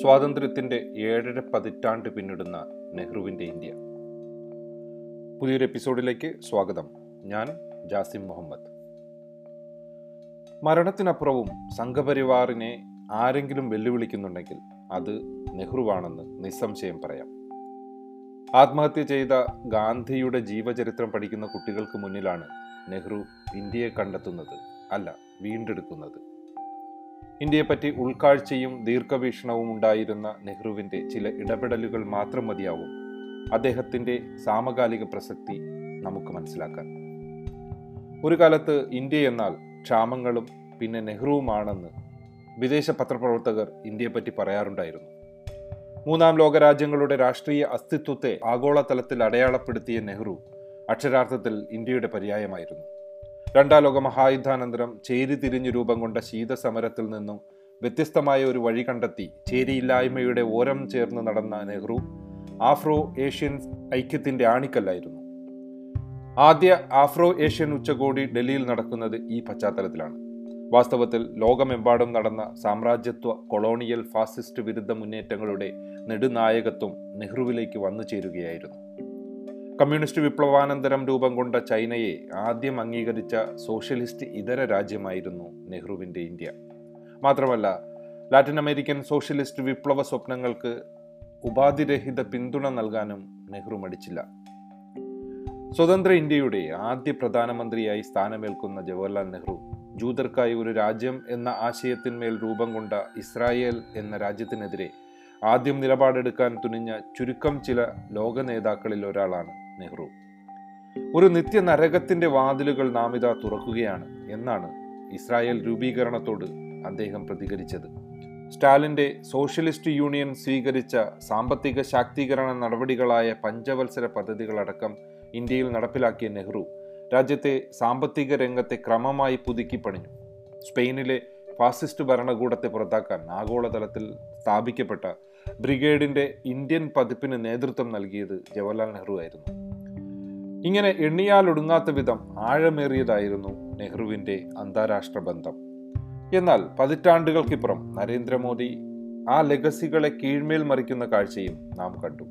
സ്വാതന്ത്ര്യത്തിന്റെ ഏഴര പതിറ്റാണ്ട് പിന്നിടുന്ന നെഹ്റുവിന്റെ ഇന്ത്യ. പുതിയൊരു എപ്പിസോഡിലേക്ക് സ്വാഗതം. ഞാൻ ജാസിം മുഹമ്മദ്. മരണത്തിനപ്പുറവും സംഘപരിവാറിനെ ആരെങ്കിലും വെല്ലുവിളിക്കുന്നുണ്ടെങ്കിൽ അത് നെഹ്റുവാണെന്ന് നിസ്സംശയം പറയാം. ആത്മഹത്യ ചെയ്ത ഗാന്ധിയുടെ ജീവചരിത്രം പഠിക്കുന്ന കുട്ടികൾക്ക് മുന്നിലാണ് നെഹ്റു ഇന്ത്യയെ കണ്ടെത്തുന്നത് അല്ല വീണ്ടെടുക്കുന്നത്. ഇന്ത്യയെപ്പറ്റി ഉൾക്കാഴ്ചയും ദീർഘവീക്ഷണവും ഉണ്ടായിരുന്ന നെഹ്റുവിന്റെ ചില ഇടപെടലുകൾ മാത്രം മതിയാവും. അദ്ദേഹത്തിന്റെ സാമകാലിക പ്രസക്തി നമുക്ക് മനസ്സിലാക്കാൻ. ഒരു കാലത്ത് ഇന്ത്യ എന്നാൽ ക്ഷാമങ്ങളും പിന്നെ നെഹ്റുവുമാണെന്ന് വിദേശ പത്രപ്രവർത്തകർ ഇന്ത്യയെപ്പറ്റി പറയാറുണ്ടായിരുന്നു. മൂന്നാം ലോകരാജ്യങ്ങളുടെ രാഷ്ട്രീയ അസ്തിത്വത്തെ ആഗോളതലത്തിൽ അടയാളപ്പെടുത്തിയ നെഹ്റു അക്ഷരാർത്ഥത്തിൽ ഇന്ത്യയുടെ പര്യായമായിരുന്നു. രണ്ടാം ലോക മഹായുദ്ധാനന്തരം ചേരി തിരിഞ്ഞു രൂപം കൊണ്ട ശീതസമരത്തിൽ നിന്നും വ്യത്യസ്തമായ ഒരു വഴി കണ്ടെത്തി ചേരിയില്ലായ്മയുടെ ഓരം ചേർന്ന് നടന്ന നെഹ്റു ആഫ്രോ ഏഷ്യൻ ഐക്യത്തിന്റെ ആണിക്കല്ലായിരുന്നു. ആദ്യ ആഫ്രോ ഏഷ്യൻ ഉച്ചകോടി ഡൽഹിയിൽ നടക്കുന്നത് ഈ പശ്ചാത്തലത്തിലാണ്. വാസ്തവത്തിൽ ലോകമെമ്പാടും നടന്ന സാമ്രാജ്യത്വ കൊളോണിയൽ ഫാസിസ്റ്റ് വിരുദ്ധ മുന്നേറ്റങ്ങളുടെ നെടുനായകത്വം നെഹ്റുവിലേക്ക് വന്നു ചേരുകയായിരുന്നു. കമ്മ്യൂണിസ്റ്റ് വിപ്ലവാനന്തരം രൂപം കൊണ്ട ചൈനയെ ആദ്യം അംഗീകരിച്ച സോഷ്യലിസ്റ്റ് ഇതര രാജ്യമായിരുന്നു നെഹ്റുവിന്റെ ഇന്ത്യ. മാത്രമല്ല ലാറ്റിൻ അമേരിക്കൻ സോഷ്യലിസ്റ്റ് വിപ്ലവ സ്വപ്നങ്ങൾക്ക് ഉപാധിരഹിത പിന്തുണ നൽകാനും നെഹ്റു മടിച്ചില്ല. സ്വതന്ത്ര ഇന്ത്യയുടെ ആദ്യ പ്രധാനമന്ത്രിയായി സ്ഥാനമേൽക്കുന്ന ജവഹർലാൽ നെഹ്റു ജൂതർക്കായി ഒരു രാജ്യം എന്ന ആശയത്തിന്മേൽ രൂപം കൊണ്ട ഇസ്രായേൽ എന്ന രാജ്യത്തിനെതിരെ ആദ്യം നിലപാടെടുക്കാൻ തുനിഞ്ഞ ചുരുക്കം ചില ലോക നേതാക്കളിൽ ഒരാളാണ് നെഹ്റു. ഒരു നിത്യ നരകത്തിന്റെ വാതിലുകൾ നാം ഇതാ തുറക്കുകയാണ് എന്നാണ് ഇസ്രായേൽ രൂപീകരണത്തോട് അദ്ദേഹം പ്രതികരിച്ചത്. സ്റ്റാലിന്റെ സോഷ്യലിസ്റ്റ് യൂണിയൻ സ്വീകരിച്ച സാമ്പത്തിക ശാക്തീകരണ നടപടികളായ പഞ്ചവത്സര പദ്ധതികളടക്കം ഇന്ത്യയിൽ നടപ്പിലാക്കിയ നെഹ്റു രാജ്യത്തെ സാമ്പത്തിക രംഗത്തെ ക്രമമായി പുതുക്കി പണിഞ്ഞു. സ്പെയിനിലെ ഫാസിസ്റ്റ് ഭരണകൂടത്തെ പുറത്താക്കാൻ ആഗോളതലത്തിൽ സ്ഥാപിക്കപ്പെട്ട ബ്രിഗേഡിന്റെ ഇന്ത്യൻ പതിപ്പിന് നേതൃത്വം നൽകിയത് ജവഹർലാൽ നെഹ്റു ആയിരുന്നു. ഇങ്ങനെ എണ്ണിയാൽ ഒടുങ്ങാത്ത വിധം ആഴമേറിയതായിരുന്നു നെഹ്റുവിന്റെ അന്താരാഷ്ട്ര ബന്ധം. എന്നാൽ പതിറ്റാണ്ടുകൾക്കിപ്പുറം നരേന്ദ്രമോദി ആ ലെഗസികളെ കീഴ്മേൽ മറിക്കുന്ന കാഴ്ചയും നാം കണ്ടു.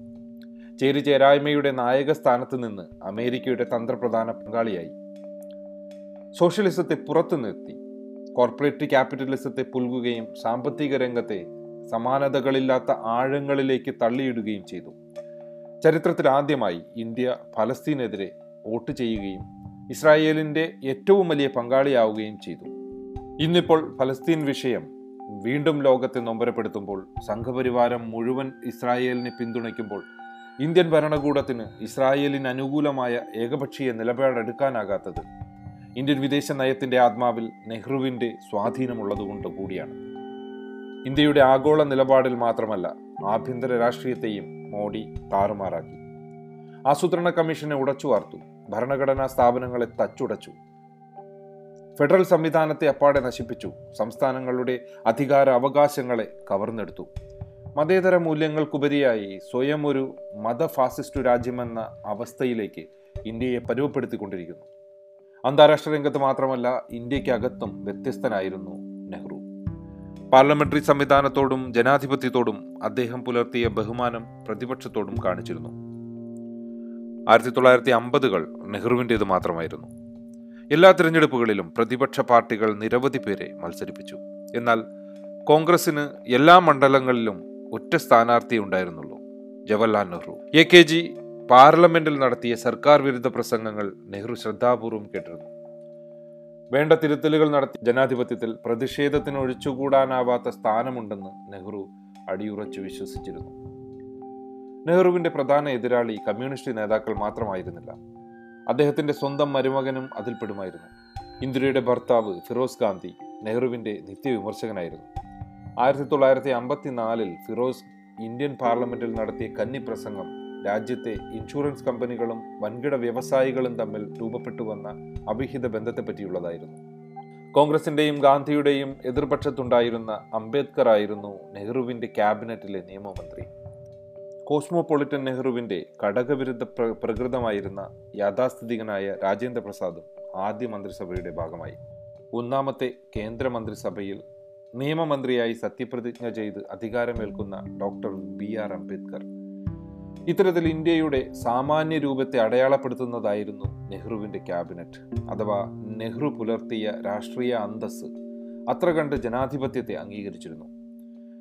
ചേരിചേരായ്മയുടെ നായക സ്ഥാനത്ത് നിന്ന് അമേരിക്കയുടെ തന്ത്രപ്രധാന പങ്കാളിയായി. സോഷ്യലിസത്തെ പുറത്തു നിർത്തി. കോർപ്പറേറ്റ് ക്യാപിറ്റലിസത്തെ പുൽകുകയും സാമ്പത്തിക രംഗത്തെ സമാനതകളില്ലാത്ത ആഴങ്ങളിലേക്ക് തള്ളിയിടുകയും ചെയ്തു. ചരിത്രത്തിൽ ആദ്യമായി ഇന്ത്യ ഫലസ്തീനെതിരെ വോട്ട് ചെയ്യുകയും ഇസ്രായേലിന്റെ ഏറ്റവും വലിയ പങ്കാളിയാവുകയും ചെയ്തു. ഇന്നിപ്പോൾ ഫലസ്തീൻ വിഷയം വീണ്ടും ലോകത്തെ നൊമ്പരപ്പെടുത്തുമ്പോൾ സംഘപരിവാരം മുഴുവൻ ഇസ്രായേലിനെ പിന്തുണയ്ക്കുമ്പോൾ ഇന്ത്യൻ ഭരണകൂടത്തിന് ഇസ്രായേലിന് അനുകൂലമായ ഏകപക്ഷീയ നിലപാടെടുക്കാനാകാത്തത് ഇന്ത്യൻ വിദേശ നയത്തിന്റെ ആത്മാവിൽ നെഹ്റുവിന്റെ സ്വാധീനമുള്ളതുകൊണ്ട് കൂടിയാണ്. ഇന്ത്യയുടെ ആഗോള നിലപാടിൽ മാത്രമല്ല ആഭ്യന്തര രാഷ്ട്രീയത്തെയും മോഡി താറുമാറാക്കി. ആസൂത്രണ കമ്മീഷനെ ഉടച്ചു വാർത്തു. ഭരണഘടനാ സ്ഥാപനങ്ങളെ തച്ചുടച്ചു. ഫെഡറൽ സംവിധാനത്തെ അപ്പാടെ നശിപ്പിച്ചു. സംസ്ഥാനങ്ങളുടെ അധികാര അവകാശങ്ങളെ കവർന്നെടുത്തു. മതേതര മൂല്യങ്ങൾക്കുപരിയായി സ്വയം ഒരു മതഫാസിസ്റ്റ് രാജ്യമെന്ന അവസ്ഥയിലേക്ക് ഇന്ത്യയെ പരുവപ്പെടുത്തിക്കൊണ്ടിരിക്കുന്നു. അന്താരാഷ്ട്ര രംഗത്ത് മാത്രമല്ല ഇന്ത്യക്കകത്തും വ്യത്യസ്തനായിരുന്നു പാർലമെന്ററി സംവിധാനത്തോടും ജനാധിപത്യത്തോടും അദ്ദേഹം പുലർത്തിയ ബഹുമാനം പ്രതിപക്ഷത്തോടും കാണിച്ചിരുന്നു. ആയിരത്തി തൊള്ളായിരത്തി അമ്പതുകൾ നെഹ്റുവിന്റേത് മാത്രമായിരുന്നു. എല്ലാ തിരഞ്ഞെടുപ്പുകളിലും പ്രതിപക്ഷ പാർട്ടികൾ നിരവധി പേരെ മത്സരിപ്പിച്ചു. എന്നാൽ കോൺഗ്രസിന് എല്ലാ മണ്ഡലങ്ങളിലും ഒറ്റ സ്ഥാനാർത്ഥി ഉണ്ടായിരുന്നുള്ളൂ Jawaharlal Nehru. A K G പാർലമെന്റിൽ നടത്തിയ സർക്കാർ വിരുദ്ധ പ്രസംഗങ്ങൾ നെഹ്റു ശ്രദ്ധാപൂർവം കേട്ടിരുന്നു. വേണ്ട തിരുത്തലുകൾ നടത്തി ജനാധിപത്യത്തിൽ പ്രതിഷേധത്തിന് ഒഴിച്ചുകൂടാനാവാത്ത സ്ഥാനമുണ്ടെന്ന് നെഹ്റു അടിയുറച്ചു വിശ്വസിച്ചിരുന്നു. നെഹ്റുവിന്റെ പ്രധാന എതിരാളി കമ്മ്യൂണിസ്റ്റ് നേതാക്കൾ മാത്രമായിരുന്നില്ല. അദ്ദേഹത്തിന്റെ സ്വന്തം മരുമകനും അതിൽപ്പെടുമായിരുന്നു. ഇന്ദിരയുടെ ഭർത്താവ് ഫിറോസ് ഗാന്ധി നെഹ്റുവിന്റെ നിത്യവിമർശകനായിരുന്നു. ആയിരത്തി തൊള്ളായിരത്തി അമ്പത്തിനാലിൽ ഫിറോസ് ഇന്ത്യൻ പാർലമെന്റിൽ നടത്തിയ കന്നി പ്രസംഗം രാജ്യത്തെ ഇൻഷുറൻസ് കമ്പനികളും വൻകിട വ്യവസായികളും തമ്മിൽ രൂപപ്പെട്ടു വന്ന അവിഹിത ബന്ധത്തെപ്പറ്റിയുള്ളതായിരുന്നു. കോൺഗ്രസിന്റെയും ഗാന്ധിയുടെയും എതിർപക്ഷത്തുണ്ടായിരുന്ന അംബേദ്കർ ആയിരുന്നു നെഹ്റുവിന്റെ ക്യാബിനറ്റിലെ നിയമമന്ത്രി. കോസ്മോപൊളിറ്റൻ നെഹ്റുവിന്റെ ഘടകവിരുദ്ധ പ്ര പ്രകൃതമായിരുന്ന യാഥാസ്ഥിതികനായ രാജേന്ദ്ര പ്രസാദും ആദ്യ മന്ത്രിസഭയുടെ ഭാഗമായി. ഒന്നാമത്തെ കേന്ദ്ര മന്ത്രിസഭയിൽ നിയമമന്ത്രിയായി സത്യപ്രതിജ്ഞ ചെയ്ത് അധികാരമേൽക്കുന്ന ഡോക്ടർ ബി ആർ അംബേദ്കർ. ഇത്തരത്തിൽ ഇന്ത്യയുടെ സാമാന്യ രൂപത്തെ അടയാളപ്പെടുത്തുന്നതായിരുന്നു നെഹ്റുവിന്റെ ക്യാബിനറ്റ്. അഥവാ നെഹ്റു പുലർത്തിയ രാഷ്ട്രീയ അന്തസ് അത്ര കണ്ട് ജനാധിപത്യത്തെ അംഗീകരിച്ചിരുന്നു.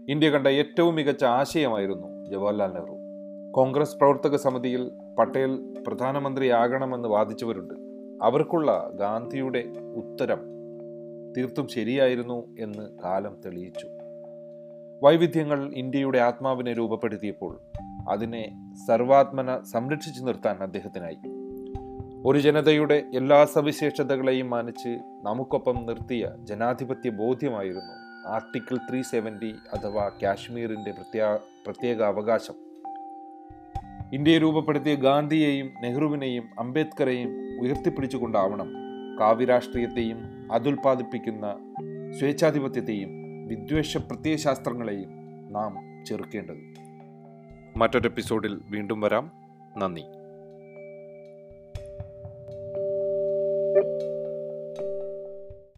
ഇന്ത്യ കണ്ട ഏറ്റവും മികച്ച ആശയമായിരുന്നു ജവഹർലാൽ നെഹ്റു. കോൺഗ്രസ് പ്രവർത്തക സമിതിയിൽ പട്ടേൽ പ്രധാനമന്ത്രിയാകണമെന്ന് വാദിച്ചവരുണ്ട്. അവർക്കുള്ള ഗാന്ധിയുടെ ഉത്തരം തീർത്തും ശരിയായിരുന്നു എന്ന് കാലം തെളിയിച്ചു. വൈവിധ്യങ്ങൾ ഇന്ത്യയുടെ ആത്മാവിനെ രൂപപ്പെടുത്തിയപ്പോൾ അതിനെ സർവാത്മന സംരക്ഷിച്ചു നിർത്താൻ അദ്ദേഹത്തിനായി. ഒരു ജനതയുടെ എല്ലാ സവിശേഷതകളെയും മാനിച്ച് നമുക്കൊപ്പം നിർത്തിയ ജനാധിപത്യ ബോധ്യമായിരുന്നു ആർട്ടിക്കിൾ ത്രീ സെവന്റി അഥവാ കാശ്മീരിന്റെ പ്രത്യേക പ്രത്യേക അവകാശം. ഇന്ത്യയെ രൂപപ്പെടുത്തിയ ഗാന്ധിയെയും നെഹ്റുവിനെയും അംബേദ്കറെയും ഉയർത്തിപ്പിടിച്ചുകൊണ്ടാവണം കാവ്യരാഷ്ട്രീയത്തെയും അതുൽപാദിപ്പിക്കുന്ന സ്വേച്ഛാധിപത്യത്തെയും വിദ്വേഷ പ്രത്യയശാസ്ത്രങ്ങളെയും നാം ചെറുക്കേണ്ടത്. മറ്റൊരു എപ്പിസോഡിൽ വീണ്ടും വരാം. നന്ദി.